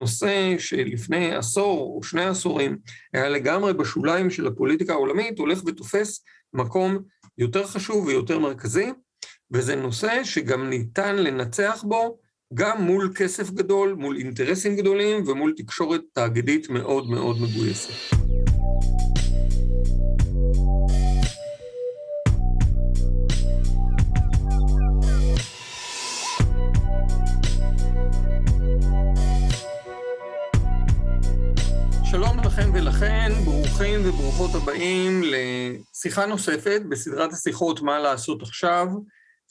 נושא שלפני עשור או שני עשורים היה לגמרי בשוליים של הפוליטיקה העולמית, הולך ותופס מקום יותר חשוב ויותר מרכזי, וזה נושא שגם ניתן לנצח בו גם מול כסף גדול, מול אינטרסים גדולים ומול תקשורת תאגידית מאוד מאוד מגויסת. ולכן, ברוכים וברוכות הבאים לשיחה נוספת בסדרת השיחות מה לעשות עכשיו.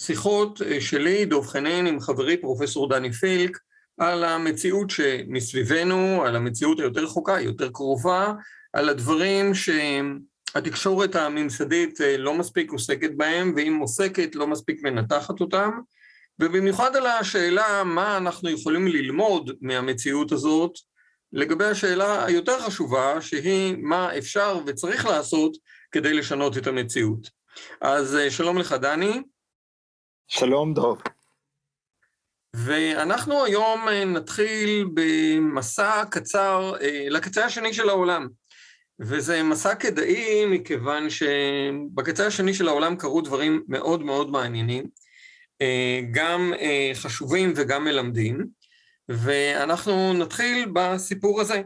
שיחות אה, שלי, דב חנין, עם חברי פרופסור דני פילק, על המציאות שמסביבנו, על המציאות היותר רחוקה, יותר קרובה, על הדברים שהתקשורת הממסדית אה, לא מספיק עוסקת בהם, ואם עוסקת לא מספיק מנתחת אותם, ובמיוחד על השאלה מה אנחנו יכולים ללמוד מהמציאות הזאת, לגבי השאלה היותר חשובה, שהיא מה אפשר וצריך לעשות כדי לשנות את המציאות. אז אה, שלום לך, דני. שלום, דוב. ואנחנו היום אה, נתחיל במסע קצר אה, לקצה השני של העולם. וזה מסע כדאי מכיוון שבקצה השני של העולם קרו דברים מאוד מאוד מעניינים, גם חשובים וגם מלמדים. ואנחנו נתחיל בסיפור הזה.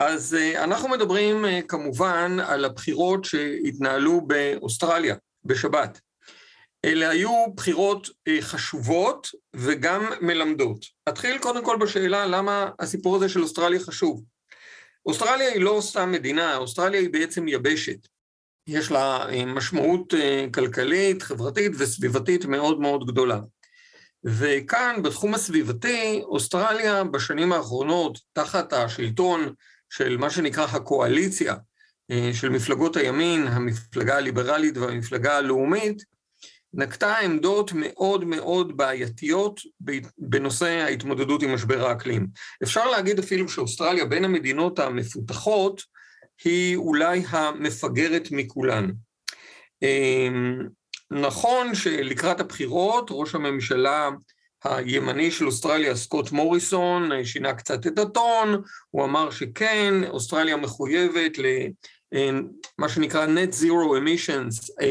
אז אה, אנחנו מדברים אה, כמובן על הבחירות שהתנהלו באוסטרליה בשבת. אלה היו בחירות אה, חשובות וגם מלמדות. אתחיל קודם כל בשאלה למה הסיפור הזה של אוסטרליה חשוב. אוסטרליה היא לא סתם מדינה, אוסטרליה היא בעצם יבשת. יש לה משמעות כלכלית, חברתית וסביבתית מאוד מאוד גדולה. וכאן, בתחום הסביבתי, אוסטרליה בשנים האחרונות, תחת השלטון של מה שנקרא הקואליציה אה, של מפלגות הימין, המפלגה הליברלית והמפלגה הלאומית, נקטה עמדות מאוד מאוד בעייתיות בנושא ההתמודדות עם משבר האקלים. אפשר להגיד אפילו שאוסטרליה בין המדינות המפותחות היא אולי המפגרת מכולן. נכון שלקראת הבחירות ראש הממשלה הימני של אוסטרליה, סקוט מוריסון, שינה קצת את הטון, הוא אמר שכן, אוסטרליה מחויבת למה שנקרא Net Zero Emissions,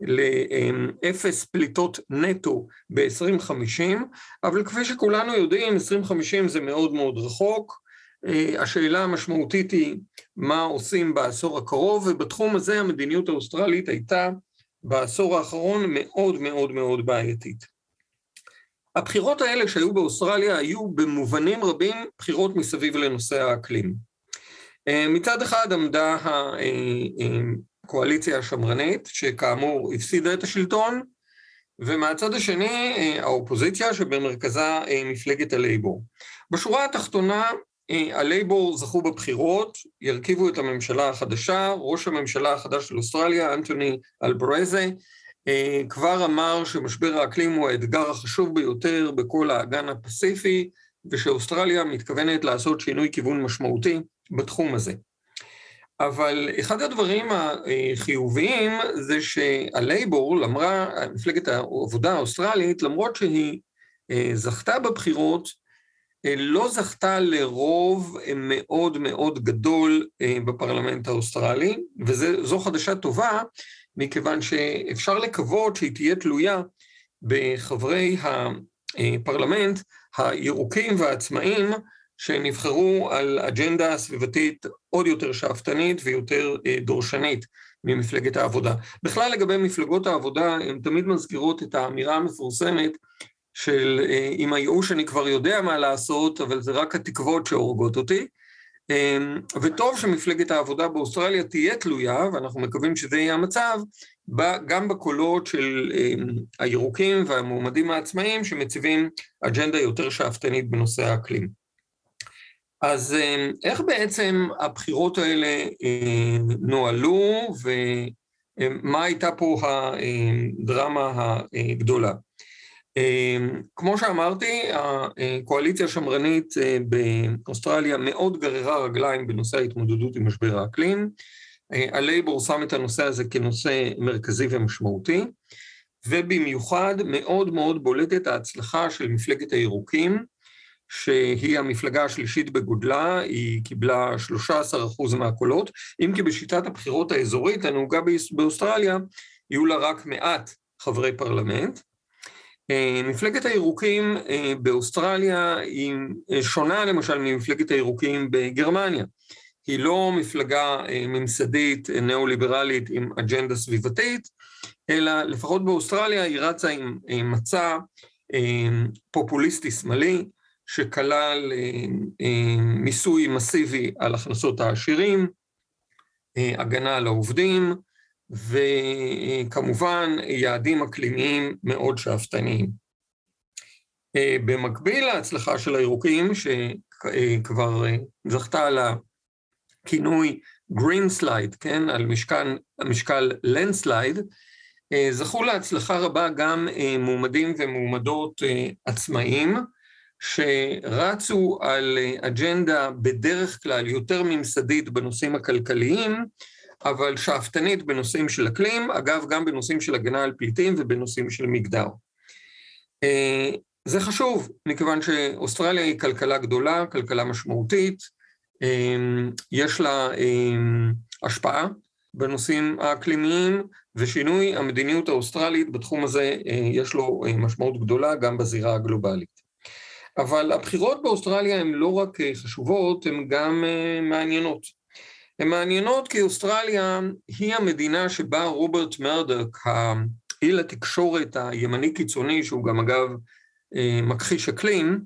לאפס פליטות נטו ב-2050, אבל כפי שכולנו יודעים, 2050 זה מאוד מאוד רחוק. השאלה המשמעותית היא מה עושים בעשור הקרוב, ובתחום הזה המדיניות האוסטרלית הייתה בעשור האחרון מאוד מאוד מאוד בעייתית. הבחירות האלה שהיו באוסטרליה היו במובנים רבים בחירות מסביב לנושא האקלים. אה, מצד אחד עמדה הקואליציה אה, השמרנית, שכאמור הפסידה את השלטון, ומהצד השני אה, האופוזיציה שבמרכזה מפלגת הלייבור. בשורה התחתונה אה, הלייבור זכו בבחירות, ירכיבו את הממשלה החדשה, ראש הממשלה החדש של אוסטרליה, אנטוני אלברזה, אה, כבר אמר שמשבר האקלים הוא האתגר החשוב ביותר בכל האגן הפסיפי, ושאוסטרליה מתכוונת לעשות שינוי כיוון משמעותי בתחום הזה. אבל אחד הדברים החיוביים זה שהלייבור, למרה, מפלגת העבודה האוסטרלית, למרות שהיא אה, זכתה בבחירות, לא זכתה לרוב אה, מאוד מאוד גדול אה, בפרלמנט האוסטרלי, וזו חדשה טובה, מכיוון שאפשר לקוות שהיא תהיה תלויה בחברי הפרלמנט הירוקים והעצמאים שנבחרו על אג'נדה סביבתית עוד יותר שאפתנית ויותר דורשנית ממפלגת העבודה. בכלל לגבי מפלגות העבודה, הן תמיד מזכירות את האמירה המפורסמת של אה, עם הייאוש אני כבר יודע מה לעשות, אבל זה רק התקוות שהורגות אותי. אמ, וטוב שמפלגת העבודה באוסטרליה תהיה תלויה, ואנחנו מקווים שזה יהיה המצב, גם בקולות של אמ, הירוקים והמועמדים העצמאיים שמציבים אג'נדה יותר שאפתנית בנושא האקלים. אז אמ, איך בעצם הבחירות האלה נוהלו ומה הייתה פה הדרמה הגדולה? אמ, כמו שאמרתי, הקואליציה השמרנית אה, באוסטרליה מאוד גררה רגליים בנושא ההתמודדות עם משבר האקלים. אה, הלייבור שם את הנושא הזה כנושא מרכזי ומשמעותי, ובמיוחד מאוד מאוד בולטת ההצלחה של מפלגת הירוקים, שהיא המפלגה השלישית בגודלה, היא קיבלה 13% מהקולות, אם כי בשיטת הבחירות האזורית הנהוגה באוסטרליה, יהיו לה רק מעט חברי פרלמנט. אה, מפלגת הירוקים אה, באוסטרליה היא אה, שונה למשל ממפלגת הירוקים בגרמניה. היא לא מפלגה ממסדית ניאו-ליברלית עם אג'נדה סביבתית, אלא לפחות באוסטרליה היא רצה עם מצע פופוליסטי שמאלי, שכלל מיסוי מסיבי על הכנסות העשירים, הגנה על העובדים, וכמובן יעדים אקלימיים מאוד שאפתניים. אה, במקביל להצלחה של הירוקים, שכבר אה, זכתה על הכינוי Green Slide, כן, על משקל, משקל Landslide, אה, זכו להצלחה רבה גם מועמדים ומועמדות עצמאיים, שרצו על אג'נדה בדרך כלל יותר ממסדית בנושאים הכלכליים, אבל שאפתנית בנושאים של אקלים, אגב, גם בנושאים של הגנה על פליטים ובנושאים של מגדר. אה, זה חשוב, מכיוון שאוסטרליה היא כלכלה גדולה, כלכלה משמעותית, אה, יש לה אה, השפעה בנושאים האקלימיים, ושינוי המדיניות האוסטרלית בתחום הזה יש לו משמעות גדולה גם בזירה הגלובלית. אבל הבחירות באוסטרליה הן לא רק חשובות, הן גם מעניינות. הן מעניינות כי אוסטרליה היא המדינה שבה רוברט מרדוק, האיל התקשורת הימני קיצוני, שהוא גם אגב אה, מכחיש אקלים,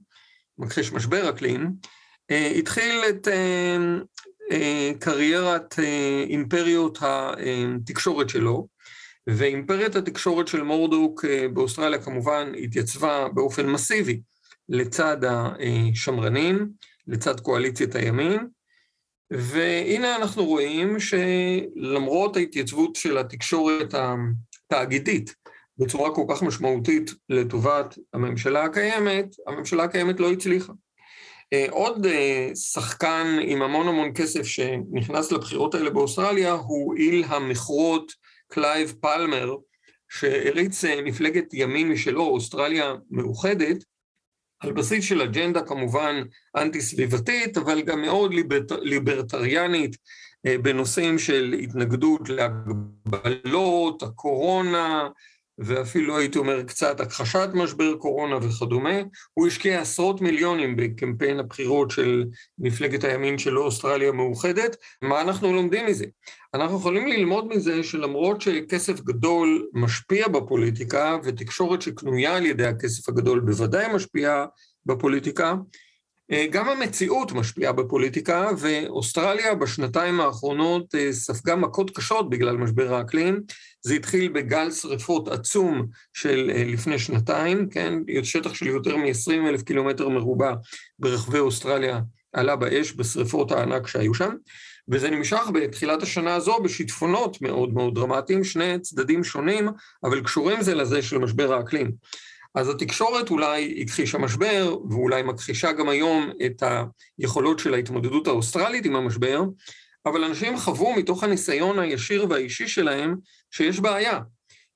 מכחיש משבר אקלים, אה, התחיל את אה, קריירת אימפריות התקשורת שלו, ואימפריית התקשורת של מורדוק באוסטרליה כמובן התייצבה באופן מסיבי לצד השמרנים, לצד קואליציית הימין, והנה אנחנו רואים שלמרות ההתייצבות של התקשורת התאגידית בצורה כל כך משמעותית לטובת הממשלה הקיימת, הממשלה הקיימת לא הצליחה. אה, עוד אה, שחקן עם המון המון כסף שנכנס לבחירות האלה באוסטרליה הוא איל המכרות קלייב פלמר, שהריץ אה, מפלגת ימין משלו, אוסטרליה מאוחדת, על בסיס של אג'נדה כמובן אנטי-סביבתית, אבל גם מאוד ליברטריאנית אה, בנושאים של התנגדות להגבלות, הקורונה, ואפילו הייתי אומר קצת הכחשת משבר קורונה וכדומה. הוא השקיע עשרות מיליונים בקמפיין הבחירות של מפלגת הימין של אוסטרליה מאוחדת. מה אנחנו לומדים מזה? אנחנו יכולים ללמוד מזה שלמרות שכסף גדול משפיע בפוליטיקה, ותקשורת שקנויה על ידי הכסף הגדול בוודאי משפיעה בפוליטיקה, גם המציאות משפיעה בפוליטיקה, ואוסטרליה בשנתיים האחרונות אה, ספגה מכות קשות בגלל משבר האקלים. זה התחיל בגל שרפות עצום של אה, לפני שנתיים, כן? שטח של יותר מ-20 אלף קילומטר מרובע ברחבי אוסטרליה עלה באש בשרפות הענק שהיו שם, וזה נמשך בתחילת השנה הזו בשיטפונות מאוד מאוד דרמטיים, שני צדדים שונים, אבל קשורים זה לזה של משבר האקלים. אז התקשורת אולי הכחישה משבר, ואולי מכחישה גם היום את היכולות של ההתמודדות האוסטרלית עם המשבר, אבל אנשים חוו מתוך הניסיון הישיר והאישי שלהם שיש בעיה,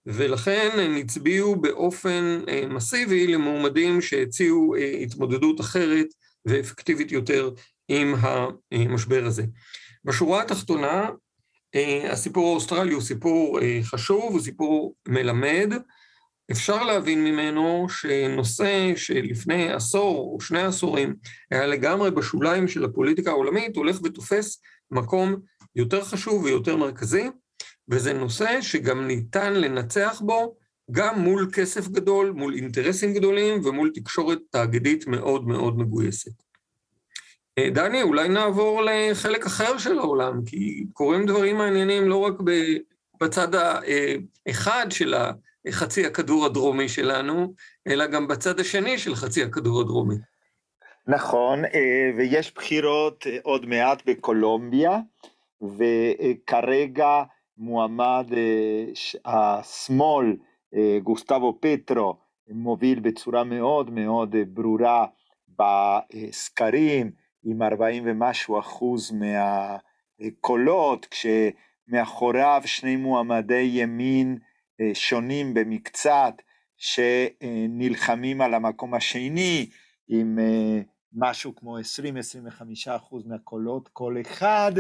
ולכן הם הצביעו באופן אה, מסיבי למועמדים שהציעו אה, התמודדות אחרת ואפקטיבית יותר עם המשבר הזה. בשורה התחתונה, אה, הסיפור האוסטרלי הוא סיפור חשוב, הוא סיפור מלמד, אפשר להבין ממנו שנושא שלפני עשור או שני עשורים היה לגמרי בשוליים של הפוליטיקה העולמית, הולך ותופס מקום יותר חשוב ויותר מרכזי, וזה נושא שגם ניתן לנצח בו גם מול כסף גדול, מול אינטרסים גדולים ומול תקשורת תאגידית מאוד מאוד מגויסת. אה, דני, אולי נעבור לחלק אחר של העולם, כי קורים דברים מעניינים לא רק בצד האחד של ה... חצי הכדור הדרומי שלנו, אלא גם בצד השני של חצי הכדור הדרומי. נכון, אה, ויש בחירות אה, עוד מעט בקולומביה, וכרגע מועמד אה, השמאל, גוסטבו פטרו, מוביל בצורה מאוד מאוד ברורה בסקרים, עם 40 ומשהו אחוז מהקולות, כשמאחוריו שני מועמדי ימין שונים במקצת, שנלחמים על המקום השני, עם אה, משהו כמו 20-25 אחוז מהקולות כל אחד,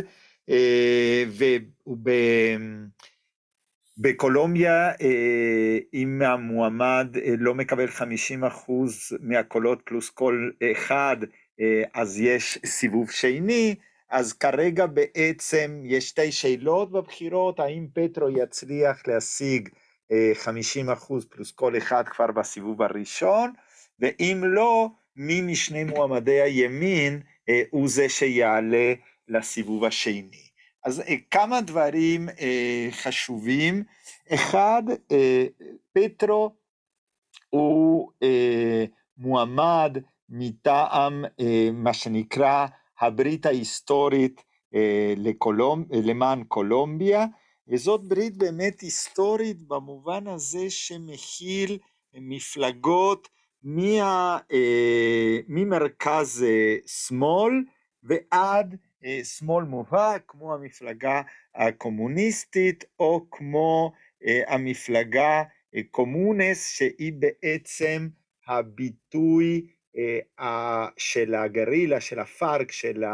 ובקולומביה אם המועמד לא מקבל 50 אחוז מהקולות פלוס קול אחד, אז יש סיבוב שני, אז כרגע בעצם יש שתי שאלות בבחירות, האם פטרו יצליח להשיג 50 אחוז פלוס קול אחד כבר בסיבוב הראשון, ואם לא, מי משני מועמדי הימין אה, הוא זה שיעלה לסיבוב השני. אז אה, כמה דברים אה, חשובים, אחד, פטרו הוא מועמד מטעם מה שנקרא הברית ההיסטורית לקולומ... למען קולומביה, וזאת ברית באמת היסטורית במובן הזה שמכיל מפלגות מה, אה, ממרכז אה, שמאל ועד אה, שמאל מובהק כמו המפלגה הקומוניסטית או כמו המפלגה קומונס שהיא בעצם הביטוי של הגרילה, של הפארק, של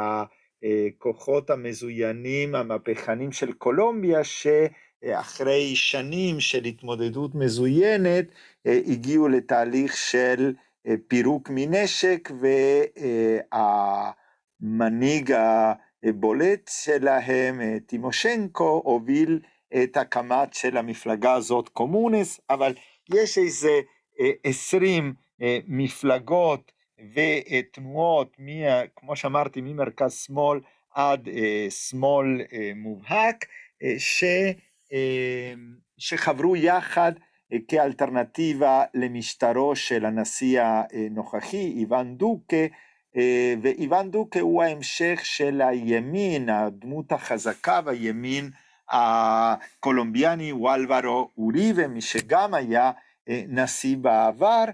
הכוחות המזוינים המהפכנים של קולומביה שאחרי שנים של התמודדות מזוינת הגיעו לתהליך של אה, פירוק מנשק והמנהיג הבולט שלהם, אה, טימושנקו, הוביל את הקמת של המפלגה הזאת קומונס, אבל יש איזה אה, עשרים מפלגות ותנועות, כמו שאמרתי, ממרכז שמאל עד שמאל מובהק, ש, שחברו יחד כאלטרנטיבה למשטרו של הנשיא הנוכחי, איוון דוקה, ואיוון דוקה הוא ההמשך של הימין, הדמות החזקה בימין הקולומביאני הוא אלברו אוריבה, מי שגם היה נשיא בעבר,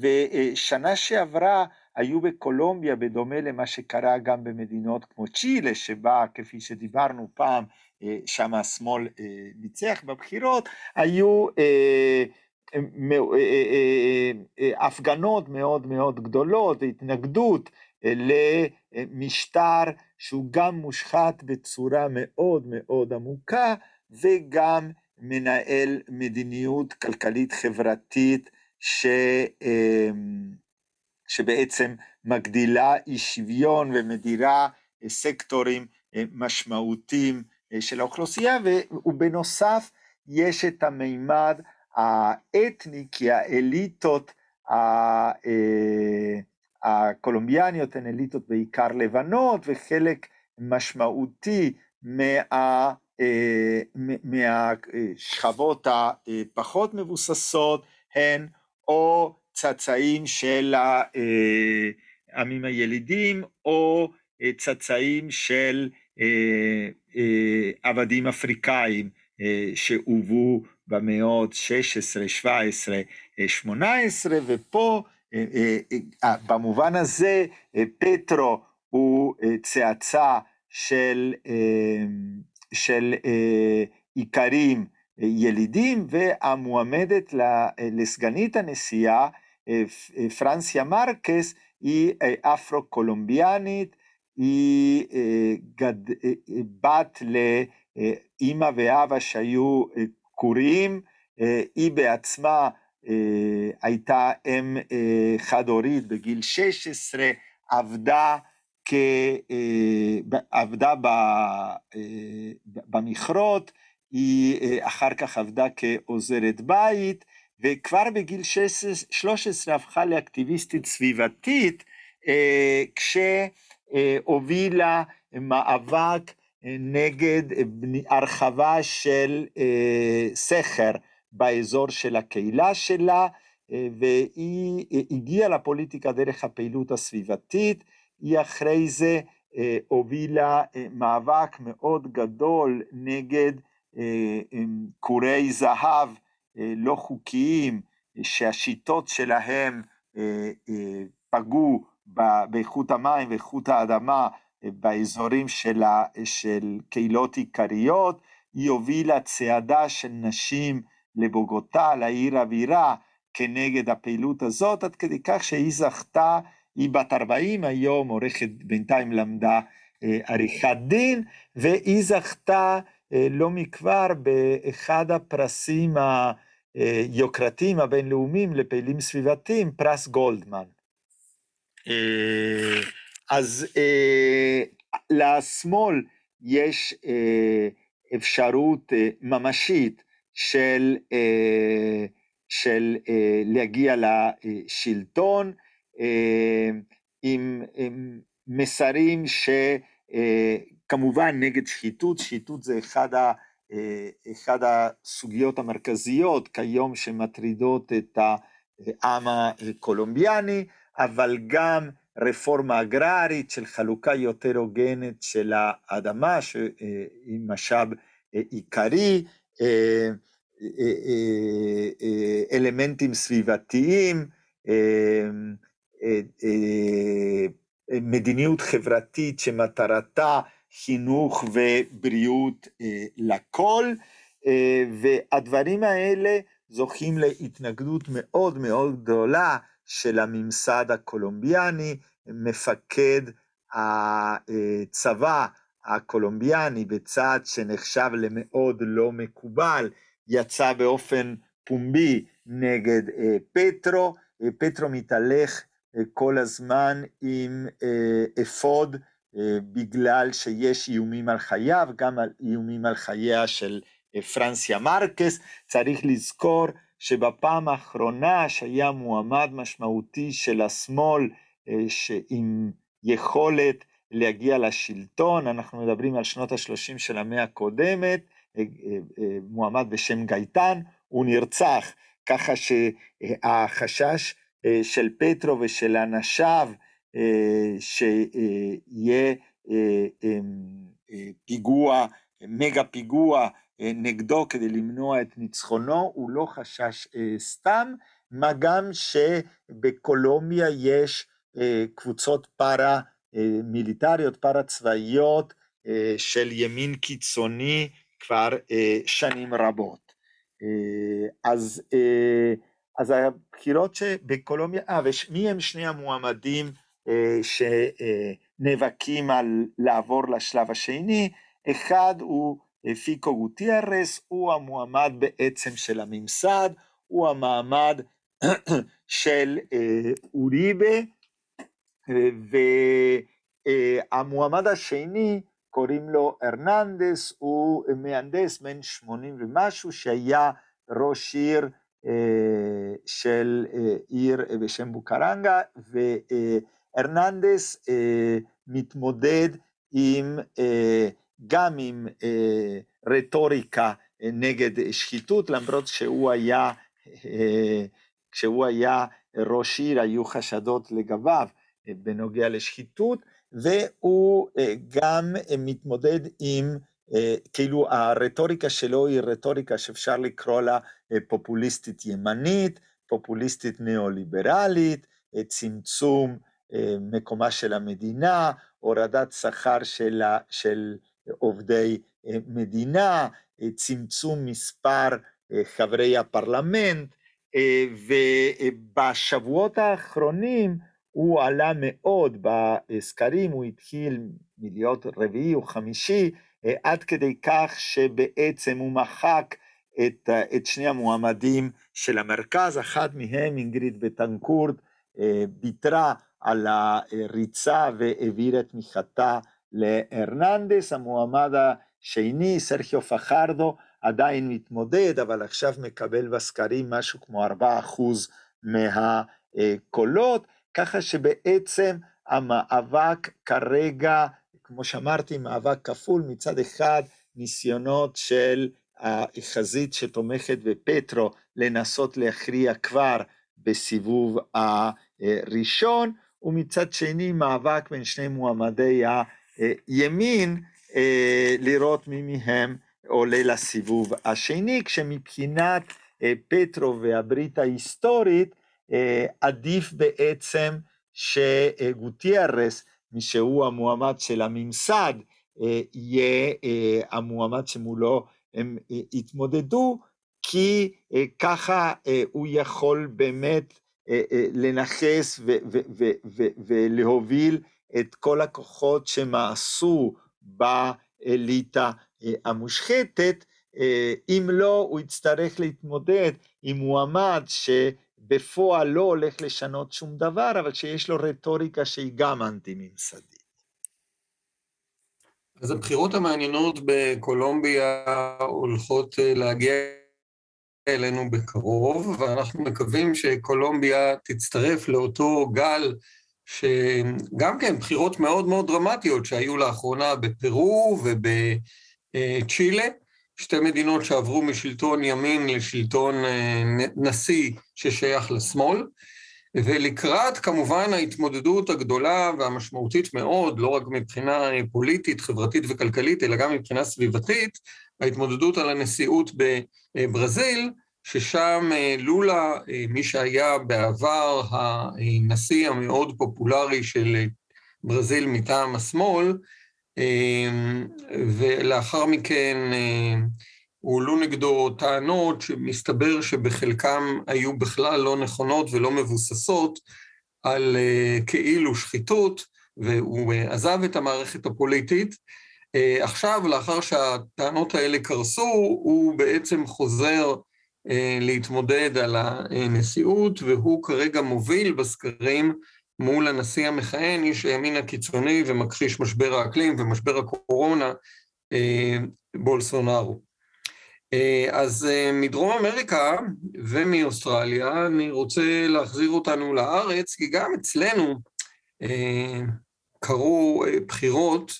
ושנה שעברה היו בקולומביה, בדומה למה שקרה גם במדינות כמו צ'ילה, שבה, כפי שדיברנו פעם, אה, שם השמאל אה, ניצח בבחירות, היו אה, הפגנות מאוד מאוד גדולות, התנגדות למשטר שהוא גם מושחת בצורה מאוד מאוד עמוקה וגם מנהל מדיניות כלכלית חברתית ש, שבעצם מגדילה אי שוויון ומדירה סקטורים משמעותיים אה, של האוכלוסייה, ובנוסף יש את המימד האתני, כי האליטות אה, הקולומביאניות הן אליטות בעיקר לבנות, וחלק משמעותי מה... אה, מהשכבות הפחות מבוססות הן או צאצאים של העמים הילידים או צאצאים של אה, אה, עבדים אפריקאים אה, שהובאו במאות 16, 17, 18, ופה במובן הזה פטרו הוא צאצא של, של איכרים ילידים, והמועמדת לסגנית הנשיאה, פרנסיה מרקס, היא אפרו-קולומביאנית, היא אה, גד... אה, אה, בת לאימא ואבא שהיו כורים, היא בעצמה הייתה אם חד-הורית בגיל 16, עבדה כ... עבדה במכרות, היא אחר כך עבדה כעוזרת בית, וכבר בגיל 13 הפכה לאקטיביסטית סביבתית. אה, הובילה מאבק אה, נגד הרחבה של אה, סכר באזור של הקהילה שלה, והיא הגיעה לפוליטיקה דרך הפעילות הסביבתית, היא אחרי זה הובילה מאבק מאוד גדול נגד כורי זהב לא חוקיים, שהשיטות שלהם פגעו באיכות המים ואיכות האדמה אה, באזורים של, קהילות עיקריות, היא הובילה צעדה של נשים לבוגוטה, לעיר אווירה, כנגד הפעילות הזאת, עד כדי כך שהיא זכתה היא בת 40 היום, עורכת, בינתיים למדה עריכת דין, והיא זכתה לא מכבר באחד הפרסים היוקרתיים הבינלאומיים לפעילים סביבתיים, פרס גולדמן. אז לשמאל יש אפשרות ממשית של, של להגיע לשלטון עם, עם מסרים שכמובן נגד שחיתות, שחיתות זה אחד, ה, אחד הסוגיות המרכזיות כיום שמטרידות את העם הקולומביאני, אבל גם רפורמה אגררית של חלוקה יותר הוגנת של האדמה, שהיא משאב עיקרי, אלמנטים סביבתיים, מדיניות חברתית שמטרתה חינוך ובריאות לכל, והדברים האלה זוכים להתנגדות מאוד מאוד גדולה של הממסד הקולומביאני, מפקד הצבא הקולומביאני בצעד שנחשב למאוד לא מקובל, יצא באופן פומבי נגד פטרו, פטרו מתהלך כל הזמן עם אפוד בגלל שיש איומים על חייו, גם על איומים על חייה של פרנסיה מרקס, צריך לזכור שבפעם האחרונה שהיה מועמד משמעותי של השמאל עם יכולת להגיע לשלטון, אנחנו מדברים על שנות ה-30 של המאה הקודמת, מועמד בשם גייטן, הוא נרצח, ככה שהחשש של פטרו ושל אנשיו שיהיה פיגוע, מגה פיגוע נגדו כדי למנוע את ניצחונו, הוא לא חשש סתם, מה גם שבקולומביה יש קבוצות פארה מיליטריות, פארה צבאיות של ימין קיצוני כבר שנים רבות. אז, אז הבחירות שבקולומביה, אה, ומי הם שני המועמדים שנאבקים על לעבור לשלב השני? אחד הוא פיקו גוטיארס, הוא המועמד בעצם של הממסד, הוא המעמד של אוריבה, והמועמד השני קוראים לו ארננדס, הוא מהנדס בן שמונים ומשהו שהיה ראש עיר של עיר בשם בוקרנגה, וארננדס מתמודד עם, גם עם רטוריקה נגד שחיתות, למרות שהוא היה, כשהוא היה ראש עיר היו חשדות לגביו בנוגע לשחיתות, והוא גם מתמודד עם, כאילו הרטוריקה שלו היא רטוריקה שאפשר לקרוא לה פופוליסטית ימנית, פופוליסטית ניאו-ליברלית, צמצום מקומה של המדינה, הורדת שכר של, של עובדי מדינה, צמצום מספר חברי הפרלמנט, ובשבועות האחרונים הוא עלה מאוד בסקרים, הוא התחיל מלהיות רביעי או חמישי, עד כדי כך שבעצם הוא מחק את, את שני המועמדים של המרכז, אחת מהם, אינגריד בטנקורד, ויתרה על הריצה והעבירה את תמיכתה להרננדס, המועמד השני, סרחיו פחרדו, עדיין מתמודד, אבל עכשיו מקבל בסקרים משהו כמו 4% מהקולות, ככה שבעצם המאבק כרגע, כמו שאמרתי, מאבק כפול, מצד אחד ניסיונות של החזית שתומכת בפטרו לנסות להכריע כבר בסיבוב הראשון, ומצד שני מאבק בין שני מועמדי הימין, לראות מי מהם עולה לסיבוב השני, כשמבחינת פטרו והברית ההיסטורית, עדיף בעצם שגוטיארס, מי שהוא המועמד של הממסד, יהיה המועמד שמולו הם יתמודדו, כי ככה הוא יכול באמת לנכס ולהוביל את כל הכוחות שמאסו באליטה המושחתת, אם לא הוא יצטרך להתמודד עם מועמד שבפועל לא הולך לשנות שום דבר, אבל שיש לו רטוריקה שהיא גם אנטי-ממסדית. אז הבחירות המעניינות בקולומביה הולכות אה, להגיע אלינו בקרוב, ואנחנו מקווים שקולומביה תצטרף לאותו גל שגם כן בחירות מאוד מאוד דרמטיות שהיו לאחרונה בפרו ובצ'ילה, שתי מדינות שעברו משלטון ימין לשלטון אה, נשיא ששייך לשמאל. ולקראת כמובן ההתמודדות הגדולה והמשמעותית מאוד, לא רק מבחינה פוליטית, חברתית וכלכלית, אלא גם מבחינה סביבתית, ההתמודדות על הנשיאות בברזיל, ששם אה, לולה, אה, מי שהיה בעבר הנשיא המאוד פופולרי של ברזיל מטעם השמאל, אה, ולאחר מכן הועלו נגדו טענות שמסתבר שבחלקם היו בכלל לא נכונות ולא מבוססות על כאילו שחיתות, והוא עזב את המערכת הפוליטית. Uh, עכשיו, לאחר שהטענות האלה קרסו, הוא בעצם חוזר uh, להתמודד על הנשיאות, והוא כרגע מוביל בסקרים מול הנשיא המכהן, איש הימין הקיצוני ומכחיש משבר האקלים ומשבר הקורונה, uh, בולסונארו. אה, אז אה, מדרום אמריקה ומאוסטרליה אני רוצה להחזיר אותנו לארץ, כי גם אצלנו אה, קרו בחירות,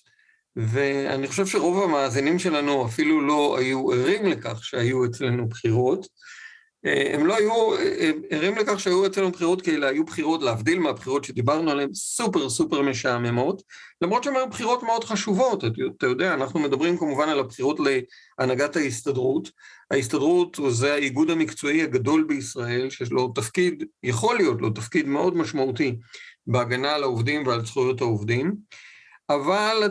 ואני חושב שרוב המאזינים שלנו אפילו לא היו ערים לכך שהיו אצלנו בחירות. הם לא היו ערים לכך שהיו אצלנו בחירות, כי אלה היו בחירות, להבדיל מהבחירות שדיברנו עליהן, סופר סופר משעממות, למרות שהן היו בחירות מאוד חשובות. אתה יודע, אנחנו מדברים כמובן על הבחירות להנהגת ההסתדרות. ההסתדרות זה האיגוד המקצועי הגדול בישראל, שיש לו תפקיד, יכול להיות לו תפקיד מאוד משמעותי בהגנה על העובדים ועל זכויות העובדים, אבל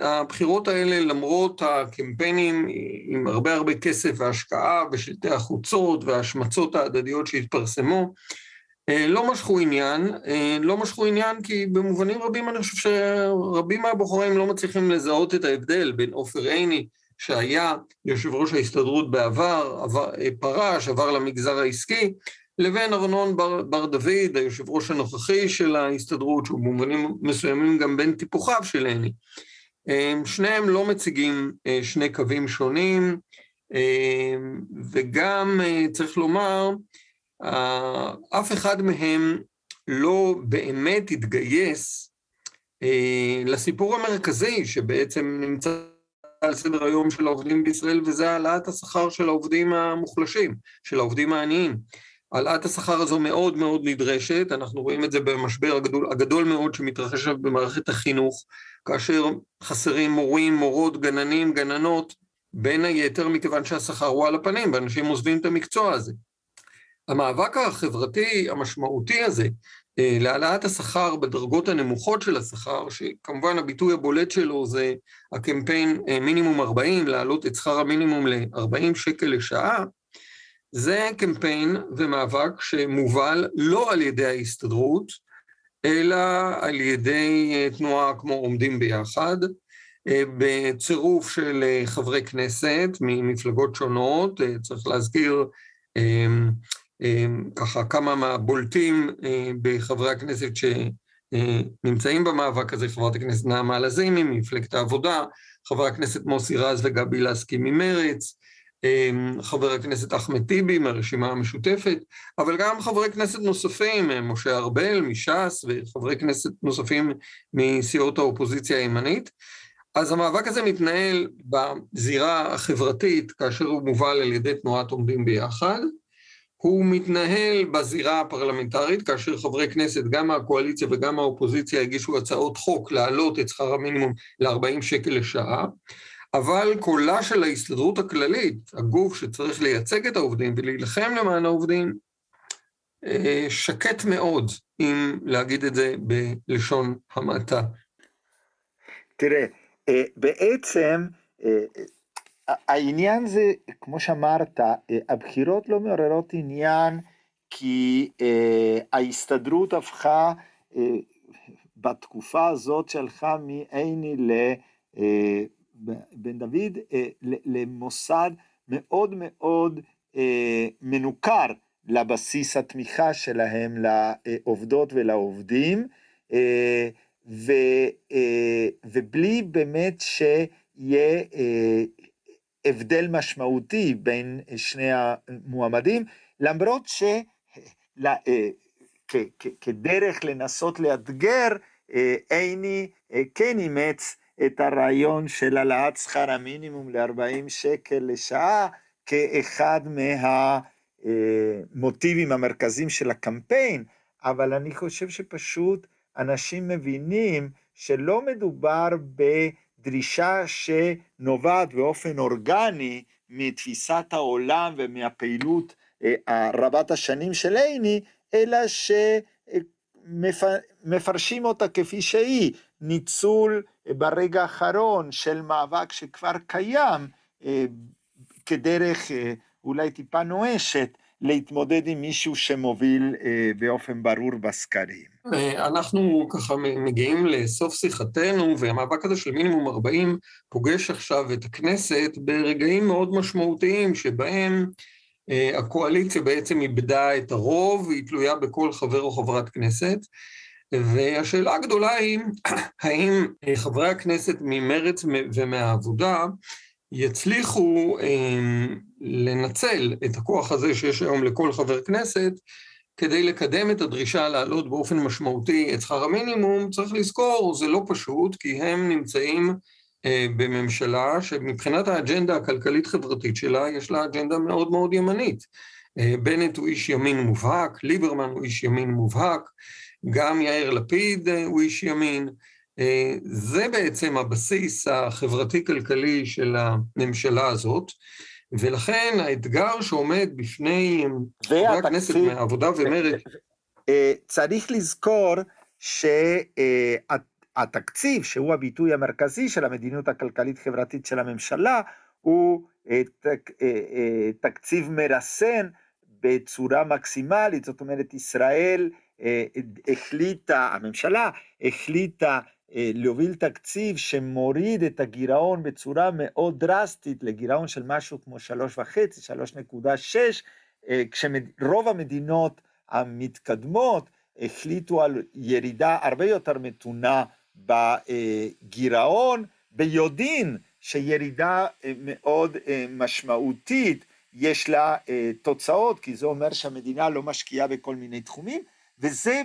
הבחירות האלה, למרות הקמפיינים עם הרבה הרבה כסף והשקעה ושלטי החוצות וההשמצות ההדדיות שהתפרסמו, אה, לא משכו עניין, אה, לא משכו עניין כי במובנים רבים אני חושב שרבים מהבוחרים לא מצליחים לזהות את ההבדל בין עופר עיני, שהיה יושב ראש ההסתדרות בעבר, עבר, אה, פרש, עבר למגזר העסקי, לבין ארנון בר, בר דוד, היושב ראש הנוכחי של ההסתדרות, שהוא במובנים מסוימים גם בין טיפוחיו של עיני. שניהם לא מציגים שני קווים שונים, וגם צריך לומר, אף אחד מהם לא באמת התגייס לסיפור המרכזי שבעצם נמצא על סדר היום של העובדים בישראל, וזה העלאת השכר של העובדים המוחלשים, של העובדים העניים. העלאת השכר הזו מאוד מאוד נדרשת, אנחנו רואים את זה במשבר הגדול, הגדול מאוד שמתרחש במערכת החינוך, כאשר חסרים מורים, מורות, גננים, גננות, בין היתר מכיוון שהשכר הוא על הפנים, ואנשים עוזבים את המקצוע הזה. המאבק החברתי המשמעותי הזה אה, להעלאת השכר בדרגות הנמוכות של השכר, שכמובן הביטוי הבולט שלו זה הקמפיין אה, מינימום 40, להעלות את שכר המינימום ל-40 שקל לשעה, זה קמפיין ומאבק שמובל לא על ידי ההסתדרות, אלא על ידי אה, תנועה כמו עומדים ביחד, בצירוף של חברי כנסת ממפלגות שונות, צריך להזכיר ככה כמה מהבולטים אה, בחברי הכנסת שנמצאים במאבק הזה, חברת הכנסת נעמה לזימי ממפלגת העבודה, חבר הכנסת מוסי רז וגבי לסקי ממרץ, אה, חבר הכנסת אחמד טיבי מהרשימה המשותפת, אבל גם חברי כנסת נוספים, אה, משה ארבל מש"ס וחברי כנסת נוספים מסיעות האופוזיציה הימנית. אז המאבק הזה מתנהל בזירה החברתית כאשר הוא מובל על ידי תנועת עומדים ביחד. הוא מתנהל בזירה הפרלמנטרית, כאשר חברי כנסת, גם מהקואליציה וגם מהאופוזיציה, הגישו הצעות חוק להעלות את שכר המינימום ל-40 שקל לשעה, אבל קולה של ההסתדרות הכללית, הגוף שצריך לייצג את העובדים ולהילחם למען העובדים, אה, שקט מאוד, אם להגיד את זה בלשון המעטה. תראה, אה, בעצם אה, העניין זה, כמו שאמרת, הבחירות לא מעוררות עניין כי ההסתדרות הפכה בתקופה הזאת שהלכה מעיני לבן דוד למוסד מאוד מאוד מנוכר לבסיס התמיכה שלהם לעובדות ולעובדים, ו, ובלי באמת שיהיה הבדל משמעותי בין שני המועמדים, למרות שכדרך לנסות לאתגר, עיני כן אימץ את הרעיון של העלאת שכר המינימום ל-40 שקל לשעה כאחד מהמוטיבים המרכזיים של הקמפיין, אבל אני חושב שפשוט אנשים מבינים שלא מדובר בדרישה שנובעת באופן אורגני מתפיסת העולם ומהפעילות רבת השנים של עיני, אלא שמפרשים אותה כפי שהיא, ניצול ברגע האחרון של מאבק שכבר קיים כדרך אולי טיפה נואשת להתמודד עם מישהו שמוביל באופן ברור בסקרים. אנחנו ככה מגיעים לסוף שיחתנו, והמאבק הזה של מינימום 40 פוגש עכשיו את הכנסת ברגעים מאוד משמעותיים, שבהם הקואליציה בעצם איבדה את הרוב, והיא תלויה בכל חבר או חברת כנסת. והשאלה הגדולה היא, האם חברי הכנסת ממרץ ומהעבודה יצליחו לנצל את הכוח הזה שיש היום לכל חבר כנסת, כדי לקדם את הדרישה להעלות באופן משמעותי את שכר המינימום, צריך לזכור, זה לא פשוט, כי הם נמצאים בממשלה שמבחינת האג'נדה הכלכלית-חברתית שלה, יש לה אג'נדה מאוד מאוד ימנית. בנט הוא איש ימין מובהק, ליברמן הוא איש ימין מובהק, גם יאיר לפיד הוא איש ימין. זה בעצם הבסיס החברתי-כלכלי של הממשלה הזאת, ולכן האתגר שעומד בפני חברי הכנסת מהעבודה ומרצ... צריך לזכור שהתקציב, שהוא הביטוי המרכזי של המדיניות הכלכלית-חברתית של הממשלה, הוא תקציב מרסן בצורה מקסימלית, זאת אומרת, ישראל החליטה, הממשלה החליטה להוביל תקציב שמוריד את הגירעון בצורה מאוד דרסטית לגירעון של משהו כמו שלוש וחצי, שלוש נקודה שש, כשרוב המדינות המתקדמות החליטו על ירידה הרבה יותר מתונה בגירעון, ביודעין שירידה מאוד משמעותית יש לה תוצאות, כי זה אומר שהמדינה לא משקיעה בכל מיני תחומים, וזה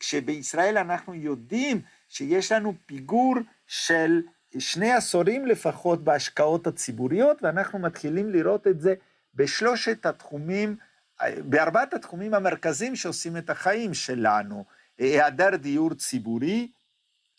כשבישראל אנחנו יודעים שיש לנו פיגור של שני עשורים לפחות בהשקעות הציבוריות, ואנחנו מתחילים לראות את זה בשלושת התחומים, בארבעת התחומים המרכזיים שעושים את החיים שלנו. היעדר דיור ציבורי,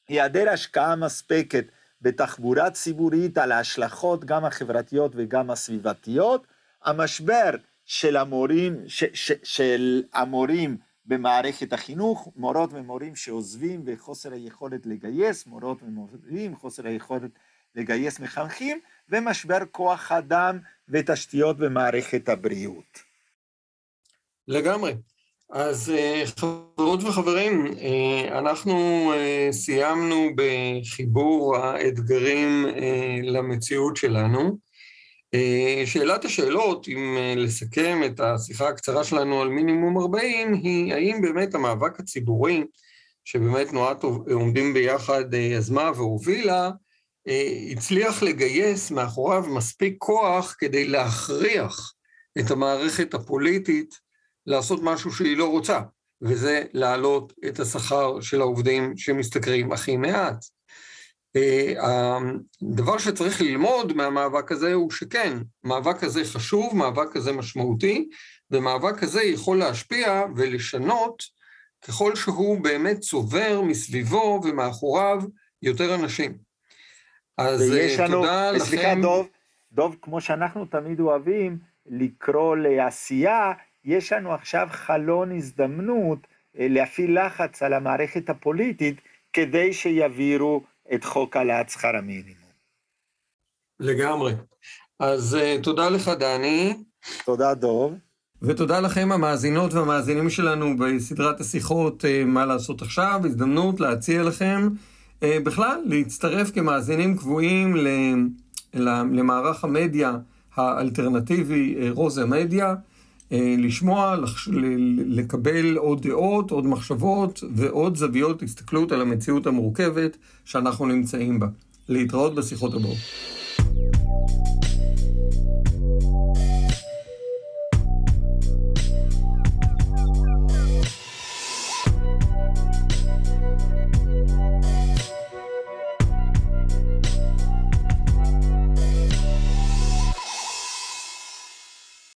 היעדר השקעה מספקת בתחבורה ציבורית על ההשלכות גם החברתיות וגם הסביבתיות, המשבר של המורים, ש, ש, של המורים במערכת החינוך, מורות ומורים שעוזבים וחוסר היכולת לגייס, מורות ומורים, חוסר היכולת לגייס מחנכים, ומשבר כוח אדם ותשתיות במערכת הבריאות. לגמרי. אז חברות וחברים, אנחנו סיימנו בחיבור האתגרים למציאות שלנו. שאלת השאלות, אם לסכם את השיחה הקצרה שלנו על מינימום 40, היא האם באמת המאבק הציבורי, שבאמת תנועת עומדים ביחד יזמה והובילה, הצליח לגייס מאחוריו מספיק כוח כדי להכריח את המערכת הפוליטית לעשות משהו שהיא לא רוצה, וזה להעלות את השכר של העובדים שמשתכרים הכי מעט. הדבר שצריך ללמוד מהמאבק הזה הוא שכן, מאבק כזה חשוב, מאבק כזה משמעותי, ומאבק כזה יכול להשפיע ולשנות ככל שהוא באמת צובר מסביבו ומאחוריו יותר אנשים. אז לנו, תודה לכם. סליחה, דוב, דוב, כמו שאנחנו תמיד אוהבים לקרוא לעשייה, יש לנו עכשיו חלון הזדמנות להפעיל לחץ על המערכת הפוליטית כדי שיעבירו את חוק העלאת שכר המינימום. לגמרי. אז uh, תודה לך, דני. תודה, דוב. ותודה לכם המאזינות והמאזינים שלנו בסדרת השיחות מה לעשות עכשיו, הזדמנות להציע לכם בכלל להצטרף כמאזינים קבועים למערך המדיה האלטרנטיבי רוזה מדיה. אה, לשמוע, לחש... לקבל עוד דעות, עוד מחשבות ועוד זוויות הסתכלות על המציאות המורכבת שאנחנו נמצאים בה. להתראות בשיחות הבאות. thank you